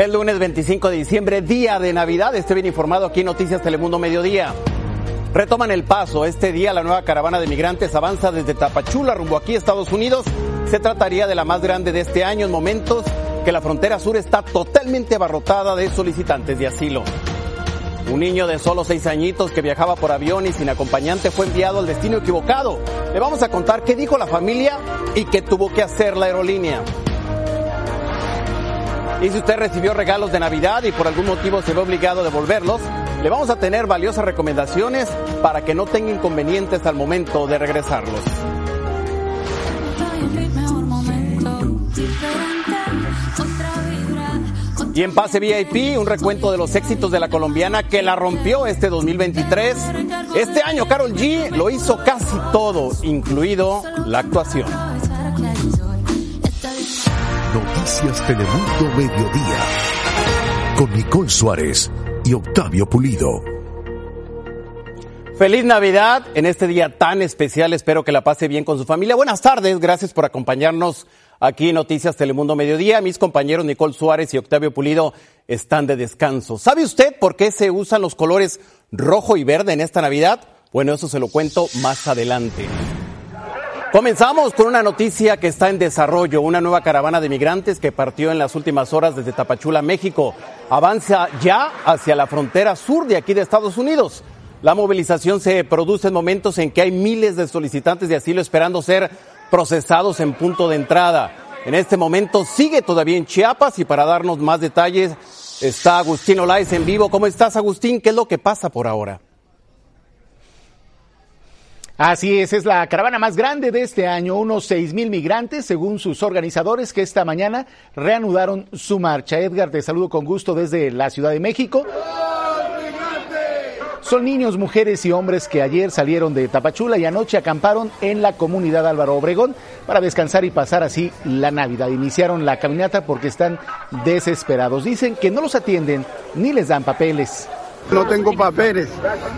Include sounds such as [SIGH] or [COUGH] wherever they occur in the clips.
El lunes 25 de diciembre, día de Navidad, estoy bien informado aquí en Noticias Telemundo Mediodía. Retoman el paso. Este día la nueva caravana de migrantes avanza desde Tapachula rumbo aquí a Estados Unidos. Se trataría de la más grande de este año en momentos que la frontera sur está totalmente abarrotada de solicitantes de asilo. Un niño de solo seis añitos que viajaba por avión y sin acompañante fue enviado al destino equivocado. Le vamos a contar qué dijo la familia y qué tuvo que hacer la aerolínea. Y si usted recibió regalos de Navidad y por algún motivo se ve obligado a devolverlos, le vamos a tener valiosas recomendaciones para que no tenga inconvenientes al momento de regresarlos. Y en Pase VIP, un recuento de los éxitos de la colombiana que la rompió este 2023. Este año Carol G lo hizo casi todo, incluido la actuación. Noticias Telemundo Mediodía. Con Nicole Suárez y Octavio Pulido. Feliz Navidad en este día tan especial. Espero que la pase bien con su familia. Buenas tardes. Gracias por acompañarnos aquí Noticias Telemundo Mediodía. Mis compañeros Nicole Suárez y Octavio Pulido están de descanso. ¿Sabe usted por qué se usan los colores rojo y verde en esta Navidad? Bueno, eso se lo cuento más adelante. Comenzamos con una noticia que está en desarrollo. Una nueva caravana de migrantes que partió en las últimas horas desde Tapachula, México, avanza ya hacia la frontera sur de aquí de Estados Unidos. La movilización se produce en momentos en que hay miles de solicitantes de asilo esperando ser procesados en punto de entrada. En este momento sigue todavía en Chiapas y para darnos más detalles está Agustín Olaez en vivo. ¿Cómo estás, Agustín? ¿Qué es lo que pasa por ahora? Así es, es la caravana más grande de este año, unos seis mil migrantes, según sus organizadores, que esta mañana reanudaron su marcha. Edgar, te saludo con gusto desde la Ciudad de México. Son niños, mujeres y hombres que ayer salieron de Tapachula y anoche acamparon en la comunidad Álvaro Obregón para descansar y pasar así la Navidad. Iniciaron la caminata porque están desesperados. Dicen que no los atienden ni les dan papeles. No tengo papeles.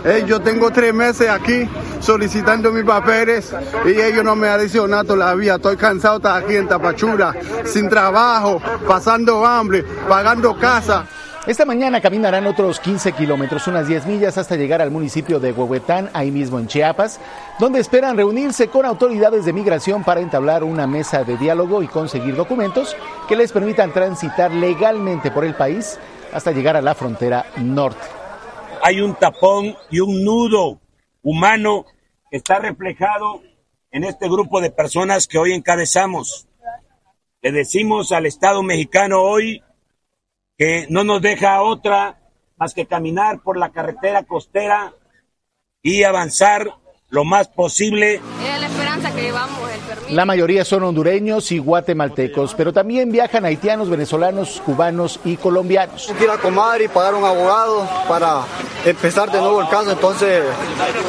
Eh, yo tengo tres meses aquí solicitando mis papeles y ellos no me han dicho nada todavía. Estoy cansado estar aquí en Tapachula, sin trabajo, pasando hambre, pagando casa. Esta mañana caminarán otros 15 kilómetros, unas 10 millas, hasta llegar al municipio de Huehuetán, ahí mismo en Chiapas, donde esperan reunirse con autoridades de migración para entablar una mesa de diálogo y conseguir documentos que les permitan transitar legalmente por el país hasta llegar a la frontera norte. Hay un tapón y un nudo humano que está reflejado en este grupo de personas que hoy encabezamos. Le decimos al Estado mexicano hoy que no nos deja otra más que caminar por la carretera costera y avanzar lo más posible. Es la esperanza que llevamos. La mayoría son hondureños y guatemaltecos, pero también viajan haitianos, venezolanos, cubanos y colombianos. Que ir a Comar y pagar un abogado para empezar de nuevo el caso, entonces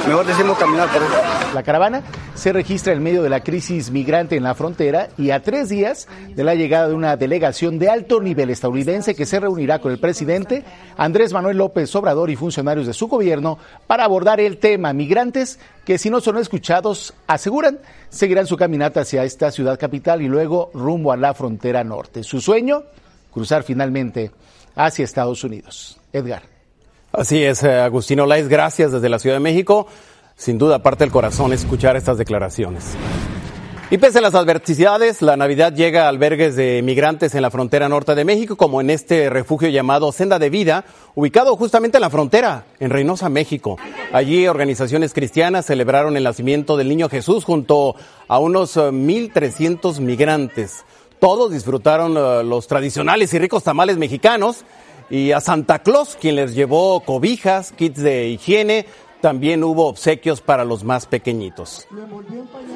mejor decimos caminar por eso. La caravana se registra en medio de la crisis migrante en la frontera y a tres días de la llegada de una delegación de alto nivel estadounidense que se reunirá con el presidente Andrés Manuel López Obrador y funcionarios de su gobierno para abordar el tema migrantes que si no son escuchados, aseguran, seguirán su caminata hacia esta ciudad capital y luego rumbo a la frontera norte. Su sueño, cruzar finalmente hacia Estados Unidos. Edgar. Así es, eh, Agustín Olaez, gracias desde la Ciudad de México. Sin duda, parte del corazón escuchar estas declaraciones. Y pese a las adversidades, la Navidad llega a albergues de migrantes en la frontera norte de México, como en este refugio llamado Senda de Vida, ubicado justamente en la frontera, en Reynosa, México. Allí organizaciones cristianas celebraron el nacimiento del niño Jesús junto a unos eh, 1.300 migrantes. Todos disfrutaron eh, los tradicionales y ricos tamales mexicanos y a Santa Claus, quien les llevó cobijas, kits de higiene, también hubo obsequios para los más pequeñitos.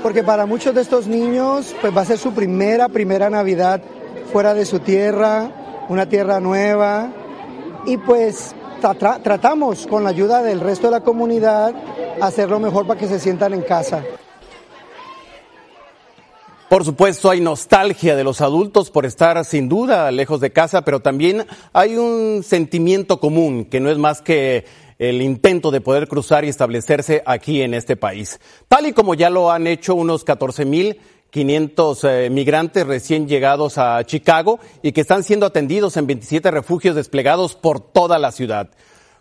Porque para muchos de estos niños, pues va a ser su primera, primera Navidad fuera de su tierra, una tierra nueva. Y pues tra- tratamos con la ayuda del resto de la comunidad hacerlo mejor para que se sientan en casa. Por supuesto, hay nostalgia de los adultos por estar sin duda lejos de casa, pero también hay un sentimiento común que no es más que el intento de poder cruzar y establecerse aquí en este país. Tal y como ya lo han hecho unos 14 mil 500 eh, migrantes recién llegados a Chicago y que están siendo atendidos en 27 refugios desplegados por toda la ciudad.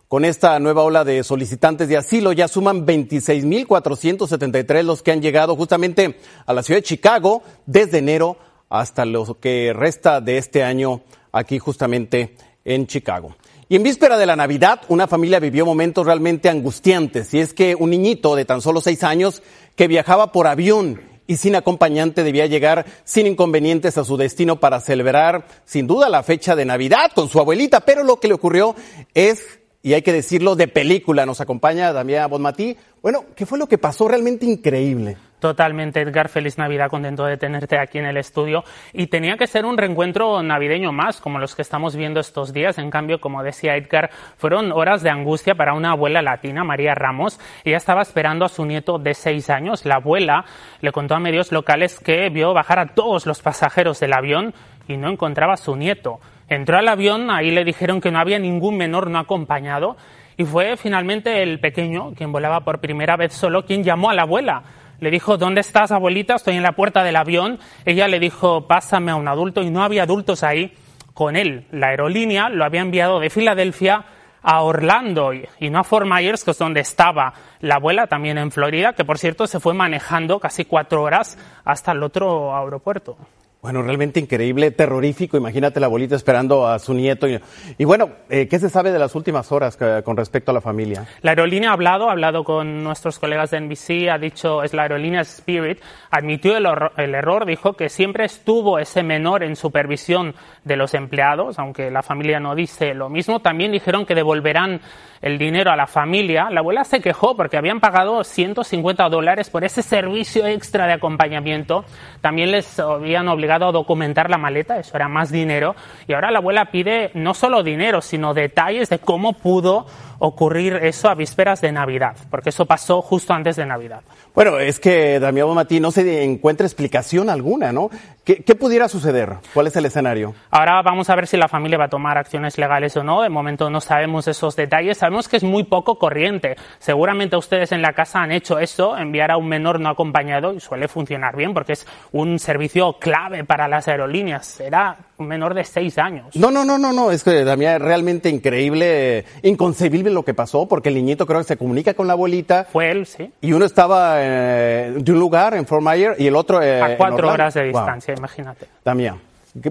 Con esta nueva ola de solicitantes de asilo ya suman 26.473 los que han llegado justamente a la ciudad de Chicago desde enero hasta lo que resta de este año aquí justamente en Chicago. Y en víspera de la Navidad, una familia vivió momentos realmente angustiantes. Y es que un niñito de tan solo seis años que viajaba por avión y sin acompañante debía llegar sin inconvenientes a su destino para celebrar sin duda la fecha de Navidad con su abuelita. Pero lo que le ocurrió es y hay que decirlo, de película. Nos acompaña Damián Bonmatí. Bueno, ¿qué fue lo que pasó? Realmente increíble. Totalmente, Edgar. Feliz Navidad, contento de tenerte aquí en el estudio. Y tenía que ser un reencuentro navideño más, como los que estamos viendo estos días. En cambio, como decía Edgar, fueron horas de angustia para una abuela latina, María Ramos. Ella estaba esperando a su nieto de seis años. La abuela le contó a medios locales que vio bajar a todos los pasajeros del avión y no encontraba a su nieto. Entró al avión, ahí le dijeron que no había ningún menor no acompañado y fue finalmente el pequeño, quien volaba por primera vez solo, quien llamó a la abuela. Le dijo, ¿dónde estás, abuelita? Estoy en la puerta del avión. Ella le dijo, pásame a un adulto y no había adultos ahí con él. La aerolínea lo había enviado de Filadelfia a Orlando y no a Fort Myers, que es donde estaba la abuela, también en Florida, que por cierto se fue manejando casi cuatro horas hasta el otro aeropuerto. Bueno, realmente increíble, terrorífico. Imagínate la abuelita esperando a su nieto. Y, bueno, eh, ¿qué se sabe de las últimas horas con respecto a la familia? La aerolínea ha hablado, ha hablado con nuestros colegas de NBC, ha dicho, es la aerolínea Spirit, admitió el, el error, dijo que siempre estuvo ese menor en supervisión de los empleados, aunque la familia no dice lo mismo. También dijeron que devolverán el dinero a la familia. La abuela se quejó porque habían pagado 150 dólares por ese servicio extra de acompañamiento. También les habían obligado a documentar la maleta, eso era más dinero, y ahora la abuela pide no solo dinero, sino detalles de cómo pudo ocurrir eso a vísperas de Navidad, porque eso pasó justo antes de Navidad. Bueno, es que Damián Matí no se encuentra explicación alguna, ¿no? ¿Qué, ¿Qué, pudiera suceder? ¿Cuál es el escenario? Ahora vamos a ver si la familia va a tomar acciones legales o no. De momento no sabemos esos detalles. Sabemos que es muy poco corriente. Seguramente ustedes en la casa han hecho eso, enviar a un menor no acompañado y suele funcionar bien porque es un servicio clave para las aerolíneas. Será un menor de seis años. No, no, no, no, no. Es que Damián es realmente increíble, inconcebible lo que pasó porque el niñito creo que se comunica con la abuelita. Fue él, sí. Y uno estaba eh, de un lugar en Fort Myers y el otro eh, a cuatro horas de distancia imagínate. Damián,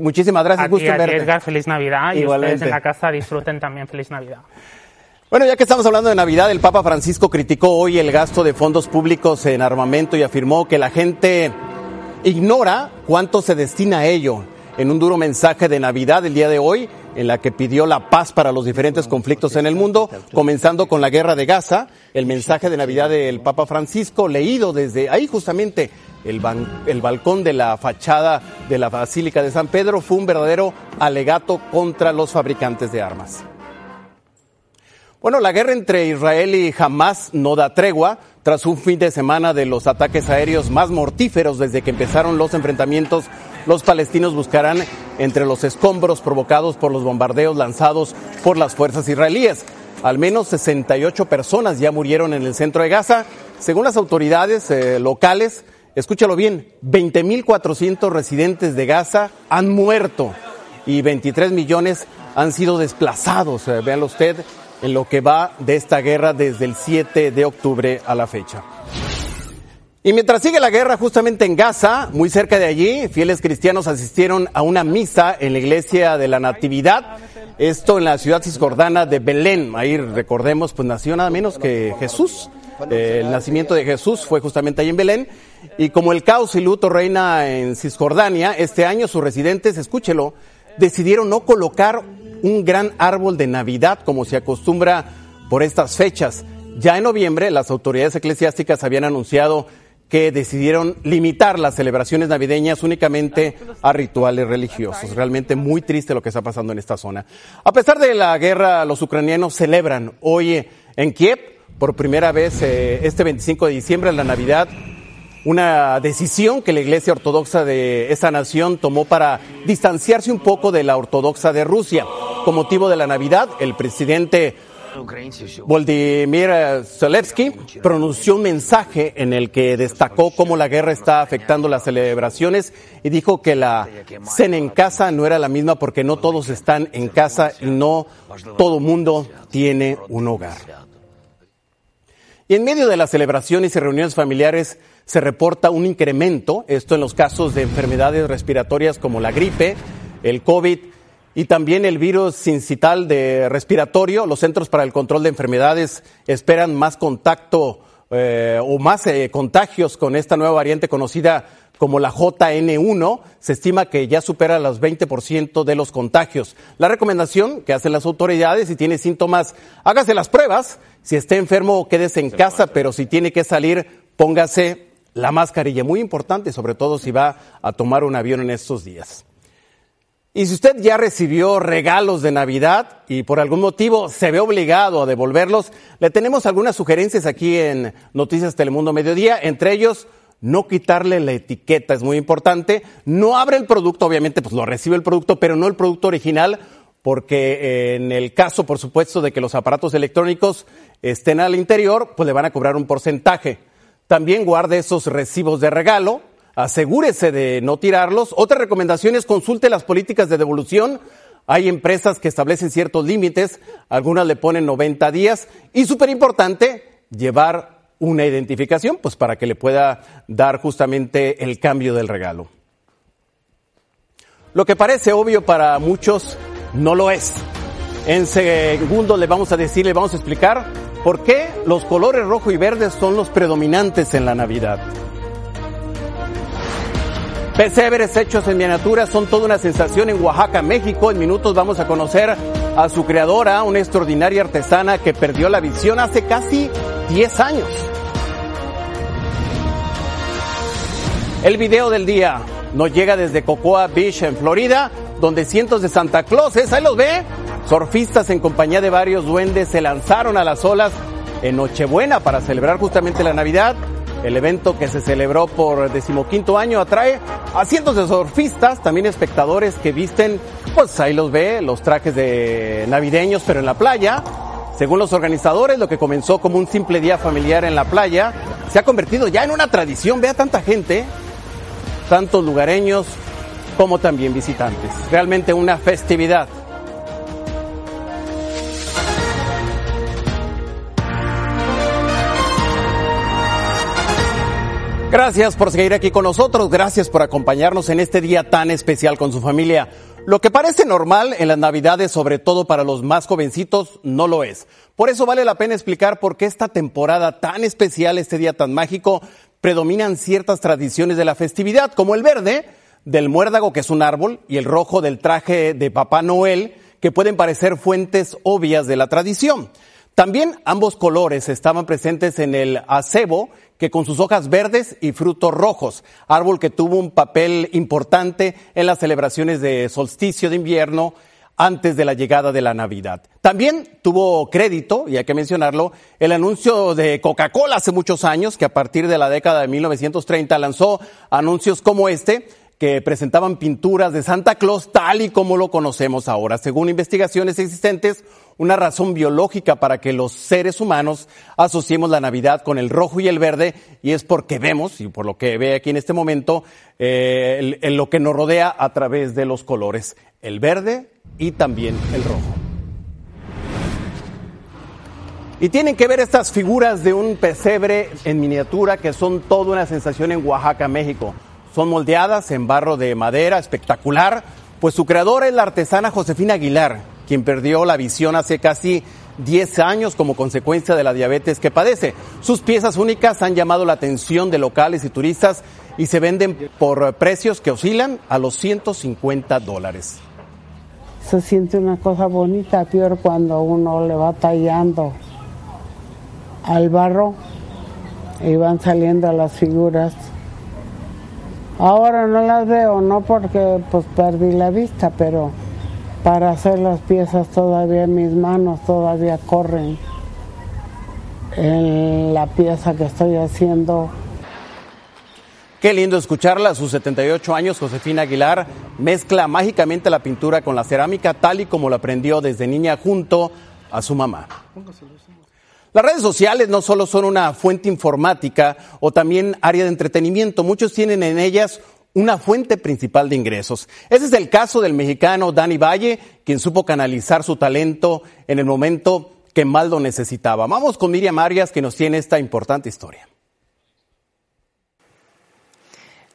muchísimas gracias. A gusto ti, Edgar, feliz Navidad. Y ustedes en la casa disfruten también feliz Navidad. [LAUGHS] Bueno, ya que estamos hablando de Navidad, el Papa Francisco criticó hoy el gasto de fondos públicos en armamento y afirmó que la gente ignora cuánto se destina a ello. En un duro mensaje de Navidad el día de hoy, en la que pidió la paz para los diferentes conflictos en el mundo, comenzando con la guerra de Gaza, el mensaje de Navidad del Papa Francisco, leído desde ahí justamente el, el, balcón de la fachada de la Basílica de San Pedro fue un verdadero alegato contra los fabricantes de armas. Bueno, la guerra entre Israel y Hamas no da tregua tras un fin de semana de los ataques aéreos más mortíferos desde que empezaron los enfrentamientos. Los palestinos buscarán entre los escombros provocados por los bombardeos lanzados por las fuerzas israelíes. Al menos 68 personas ya murieron en el centro de Gaza. Según las autoridades eh, locales, escúchalo bien, 20.400 residentes de Gaza han muerto y 23 millones han sido desplazados. Eh, véanlo usted en lo que va de esta guerra desde el 7 de octubre a la fecha. Y mientras sigue la guerra justamente en Gaza, muy cerca de allí, fieles cristianos asistieron a una misa en la iglesia de la Natividad, esto en la ciudad cisjordana de Belén. Ahí recordemos, pues nació nada menos que Jesús. Eh, el nacimiento de Jesús fue justamente ahí en Belén. Y como el caos y luto reina en Cisjordania, este año sus residentes, escúchelo, decidieron no colocar un gran árbol de Navidad como se acostumbra por estas fechas. Ya en noviembre las autoridades eclesiásticas habían anunciado que decidieron limitar las celebraciones navideñas únicamente a rituales religiosos. Realmente muy triste lo que está pasando en esta zona. A pesar de la guerra, los ucranianos celebran hoy en Kiev por primera vez eh, este 25 de diciembre la Navidad una decisión que la Iglesia Ortodoxa de esa nación tomó para distanciarse un poco de la Ortodoxa de Rusia. Con motivo de la Navidad, el presidente Volodymyr Zelensky pronunció un mensaje en el que destacó cómo la guerra está afectando las celebraciones y dijo que la cena en casa no era la misma porque no todos están en casa y no todo mundo tiene un hogar. Y en medio de las celebraciones y reuniones familiares se reporta un incremento, esto en los casos de enfermedades respiratorias como la gripe, el COVID y también el virus sincital de respiratorio. Los Centros para el Control de Enfermedades esperan más contacto eh, o más eh, contagios con esta nueva variante conocida como la JN1, se estima que ya supera los 20% de los contagios. La recomendación que hacen las autoridades, si tiene síntomas, hágase las pruebas. Si está enfermo, quédese en casa, pero si tiene que salir, póngase la mascarilla. Muy importante, sobre todo si va a tomar un avión en estos días. Y si usted ya recibió regalos de Navidad y por algún motivo se ve obligado a devolverlos, le tenemos algunas sugerencias aquí en Noticias Telemundo Mediodía, entre ellos no quitarle la etiqueta, es muy importante, no abre el producto, obviamente pues lo recibe el producto, pero no el producto original, porque en el caso, por supuesto, de que los aparatos electrónicos estén al interior, pues le van a cobrar un porcentaje. También guarde esos recibos de regalo, asegúrese de no tirarlos. Otra recomendación es consulte las políticas de devolución. Hay empresas que establecen ciertos límites, algunas le ponen 90 días y súper importante, llevar una identificación, pues para que le pueda dar justamente el cambio del regalo. Lo que parece obvio para muchos no lo es. En segundo le vamos a decir, le vamos a explicar ¿Por qué los colores rojo y verde son los predominantes en la Navidad? Pesebres hechos en miniatura son toda una sensación en Oaxaca, México. En minutos vamos a conocer a su creadora, una extraordinaria artesana que perdió la visión hace casi 10 años. El video del día nos llega desde Cocoa Beach en Florida, donde cientos de Santa Clauses, ahí los ve, Surfistas en compañía de varios duendes se lanzaron a las olas en Nochebuena para celebrar justamente la Navidad. El evento que se celebró por decimoquinto año atrae a cientos de surfistas, también espectadores que visten, pues ahí los ve, los trajes de navideños, pero en la playa. Según los organizadores, lo que comenzó como un simple día familiar en la playa se ha convertido ya en una tradición. Vea tanta gente, tantos lugareños como también visitantes. Realmente una festividad. Gracias por seguir aquí con nosotros, gracias por acompañarnos en este día tan especial con su familia. Lo que parece normal en las Navidades, sobre todo para los más jovencitos, no lo es. Por eso vale la pena explicar por qué esta temporada tan especial, este día tan mágico, predominan ciertas tradiciones de la festividad, como el verde del muérdago, que es un árbol, y el rojo del traje de Papá Noel, que pueden parecer fuentes obvias de la tradición. También ambos colores estaban presentes en el acebo, que con sus hojas verdes y frutos rojos, árbol que tuvo un papel importante en las celebraciones de solsticio de invierno antes de la llegada de la Navidad. También tuvo crédito, y hay que mencionarlo, el anuncio de Coca-Cola hace muchos años, que a partir de la década de 1930 lanzó anuncios como este, que presentaban pinturas de Santa Claus tal y como lo conocemos ahora. Según investigaciones existentes, una razón biológica para que los seres humanos asociemos la Navidad con el rojo y el verde, y es porque vemos, y por lo que ve aquí en este momento, eh, lo que nos rodea a través de los colores, el verde y también el rojo. Y tienen que ver estas figuras de un pesebre en miniatura que son toda una sensación en Oaxaca, México. Son moldeadas en barro de madera, espectacular, pues su creadora es la artesana Josefina Aguilar, quien perdió la visión hace casi 10 años como consecuencia de la diabetes que padece. Sus piezas únicas han llamado la atención de locales y turistas y se venden por precios que oscilan a los 150 dólares. Se siente una cosa bonita, peor cuando uno le va tallando al barro y van saliendo las figuras. Ahora no las veo, no porque pues perdí la vista, pero para hacer las piezas todavía mis manos todavía corren en la pieza que estoy haciendo. Qué lindo escucharla. A sus 78 años, Josefina Aguilar mezcla mágicamente la pintura con la cerámica tal y como lo aprendió desde niña junto a su mamá. Las redes sociales no solo son una fuente informática o también área de entretenimiento, muchos tienen en ellas una fuente principal de ingresos. Ese es el caso del mexicano Dani Valle, quien supo canalizar su talento en el momento que más lo necesitaba. Vamos con Miriam Arias, que nos tiene esta importante historia.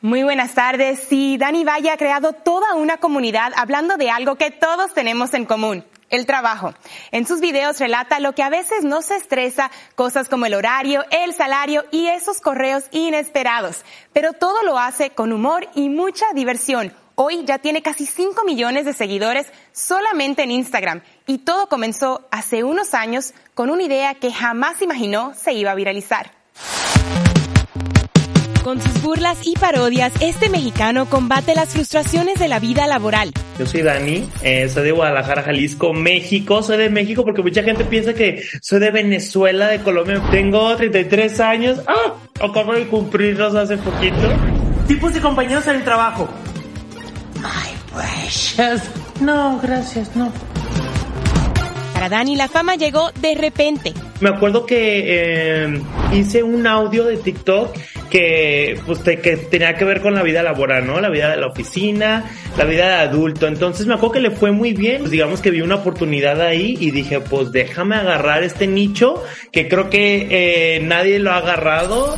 Muy buenas tardes. Sí, Dani Valle ha creado toda una comunidad hablando de algo que todos tenemos en común, el trabajo. En sus videos relata lo que a veces no se estresa, cosas como el horario, el salario y esos correos inesperados. Pero todo lo hace con humor y mucha diversión. Hoy ya tiene casi 5 millones de seguidores solamente en Instagram y todo comenzó hace unos años con una idea que jamás imaginó se iba a viralizar. Con sus burlas y parodias, este mexicano combate las frustraciones de la vida laboral. Yo soy Dani, eh, soy de Guadalajara, Jalisco, México. Soy de México porque mucha gente piensa que soy de Venezuela, de Colombia. Tengo 33 años. ¡Ah! Acabo de cumplirlos hace poquito. Tipos de compañeros en el trabajo. My precious. No, gracias, no. Para Dani la fama llegó de repente. Me acuerdo que eh, hice un audio de TikTok que, pues, que tenía que ver con la vida laboral, ¿no? La vida de la oficina, la vida de adulto. Entonces me acuerdo que le fue muy bien. Pues, digamos que vi una oportunidad ahí y dije, pues déjame agarrar este nicho que creo que eh, nadie lo ha agarrado.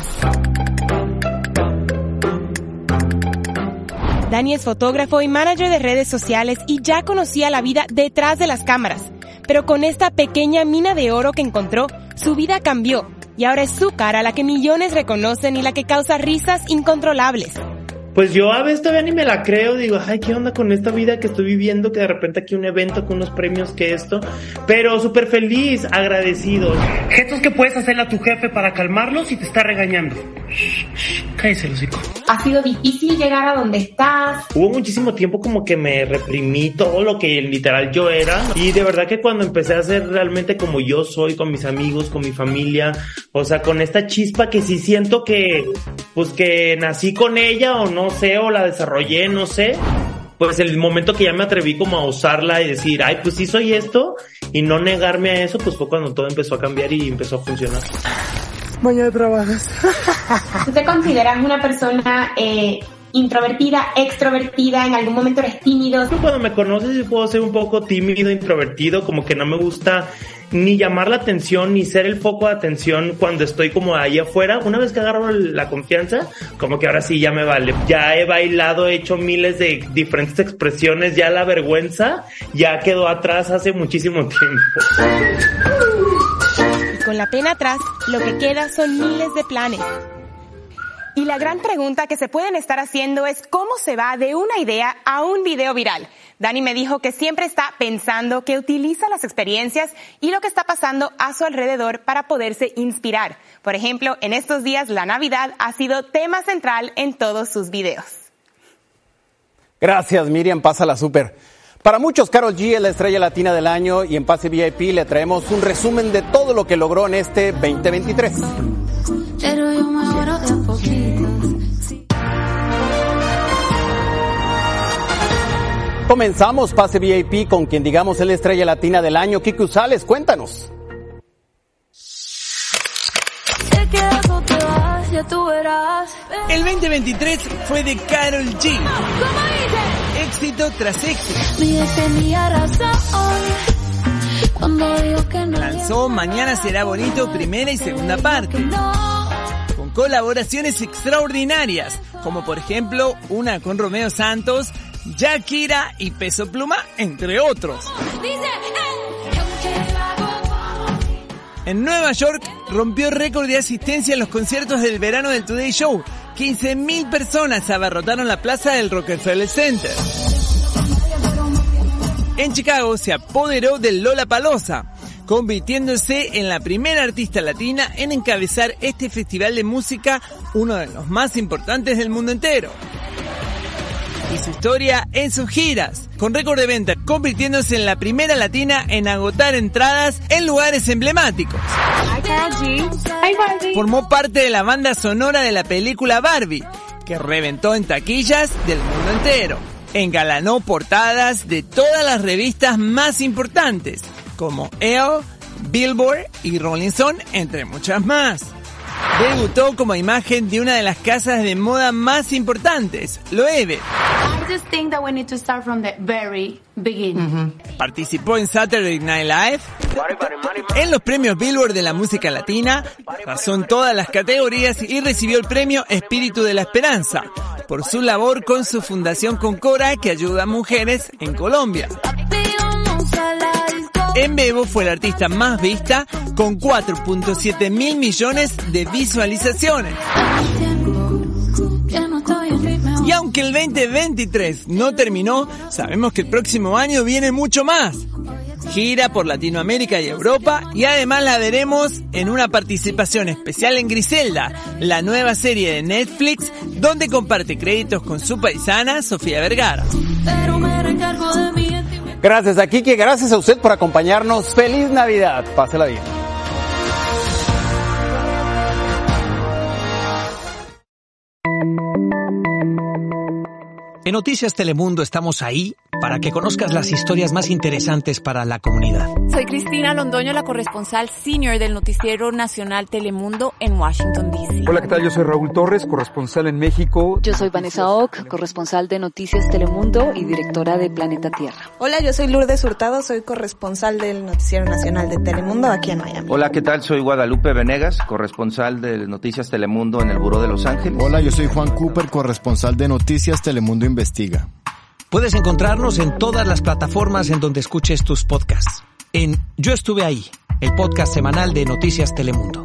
Dani es fotógrafo y manager de redes sociales y ya conocía la vida detrás de las cámaras. Pero con esta pequeña mina de oro que encontró, su vida cambió y ahora es su cara la que millones reconocen y la que causa risas incontrolables. Pues yo a veces todavía ni me la creo, digo, ay, ¿qué onda con esta vida que estoy viviendo? Que de repente aquí un evento con unos premios que esto, pero súper feliz, agradecido. Gestos que puedes hacerle a tu jefe para calmarlo si te está regañando. Cállese, hocico. ¿Ha sido difícil llegar a donde estás? Hubo muchísimo tiempo como que me reprimí todo lo que literal yo era y de verdad que cuando empecé a ser realmente como yo soy con mis amigos, con mi familia, o sea, con esta chispa que sí siento que, pues que nací con ella o no no sé, o la desarrollé, no sé. Pues el momento que ya me atreví como a usarla y decir, ay, pues sí soy esto, y no negarme a eso, pues fue cuando todo empezó a cambiar y empezó a funcionar. Mañana trabajas. ¿Tú te consideras una persona eh, introvertida, extrovertida, en algún momento eres tímido. Cuando me conoces yo puedo ser un poco tímido, introvertido, como que no me gusta ni llamar la atención, ni ser el foco de atención cuando estoy como ahí afuera. Una vez que agarro la confianza, como que ahora sí ya me vale. Ya he bailado, he hecho miles de diferentes expresiones, ya la vergüenza ya quedó atrás hace muchísimo tiempo. Y con la pena atrás, lo que queda son miles de planes. Y la gran pregunta que se pueden estar haciendo es cómo se va de una idea a un video viral. Dani me dijo que siempre está pensando, que utiliza las experiencias y lo que está pasando a su alrededor para poderse inspirar. Por ejemplo, en estos días la Navidad ha sido tema central en todos sus videos. Gracias, Miriam. Pásala súper. Para muchos, Carol G es la estrella latina del año y en Pase VIP le traemos un resumen de todo lo que logró en este 2023. Comenzamos Pase VIP con quien digamos es la estrella latina del año, Kiki Usales, cuéntanos. El 2023 fue de Carol G. Éxito tras éxito. Lanzó Mañana será bonito primera y segunda parte. Con colaboraciones extraordinarias, como por ejemplo una con Romeo Santos, Shakira y Peso Pluma, entre otros. En Nueva York rompió récord de asistencia en los conciertos del verano del Today Show. 15.000 personas abarrotaron la plaza del Rockefeller Center. En Chicago se apoderó del Lola Palosa, convirtiéndose en la primera artista latina en encabezar este festival de música, uno de los más importantes del mundo entero y su historia en sus giras, con récord de venta, convirtiéndose en la primera latina en agotar entradas en lugares emblemáticos. Formó parte de la banda sonora de la película Barbie, que reventó en taquillas del mundo entero. Engalanó portadas de todas las revistas más importantes como Elle, Billboard y Rolling Stone, entre muchas más. Debutó como imagen de una de las casas de moda más importantes, Loewe. Participó en Saturday Night Live, en los premios Billboard de la música latina, pasó en todas las categorías y recibió el premio Espíritu de la Esperanza por su labor con su fundación Concora que ayuda a mujeres en Colombia. En Bebo fue la artista más vista con 4.7 mil millones de visualizaciones. Y aunque el 2023 no terminó, sabemos que el próximo año viene mucho más. Gira por Latinoamérica y Europa y además la veremos en una participación especial en Griselda, la nueva serie de Netflix donde comparte créditos con su paisana Sofía Vergara. Gracias a Kiki, gracias a usted por acompañarnos. Feliz Navidad. Pásela bien. En Noticias Telemundo estamos ahí para que conozcas las historias más interesantes para la comunidad. Soy Cristina Londoño, la corresponsal senior del Noticiero Nacional Telemundo en Washington, D.C. Hola, ¿qué tal? Yo soy Raúl Torres, corresponsal en México. Yo soy Vanessa Ock, corresponsal de Noticias Telemundo y directora de Planeta Tierra. Hola, yo soy Lourdes Hurtado, soy corresponsal del Noticiero Nacional de Telemundo aquí en Miami. Hola, ¿qué tal? Soy Guadalupe Venegas, corresponsal de Noticias Telemundo en el Buró de Los Ángeles. Hola, yo soy Juan Cooper, corresponsal de Noticias Telemundo Investiga. Puedes encontrarnos en todas las plataformas en donde escuches tus podcasts. En Yo estuve ahí, el podcast semanal de Noticias Telemundo.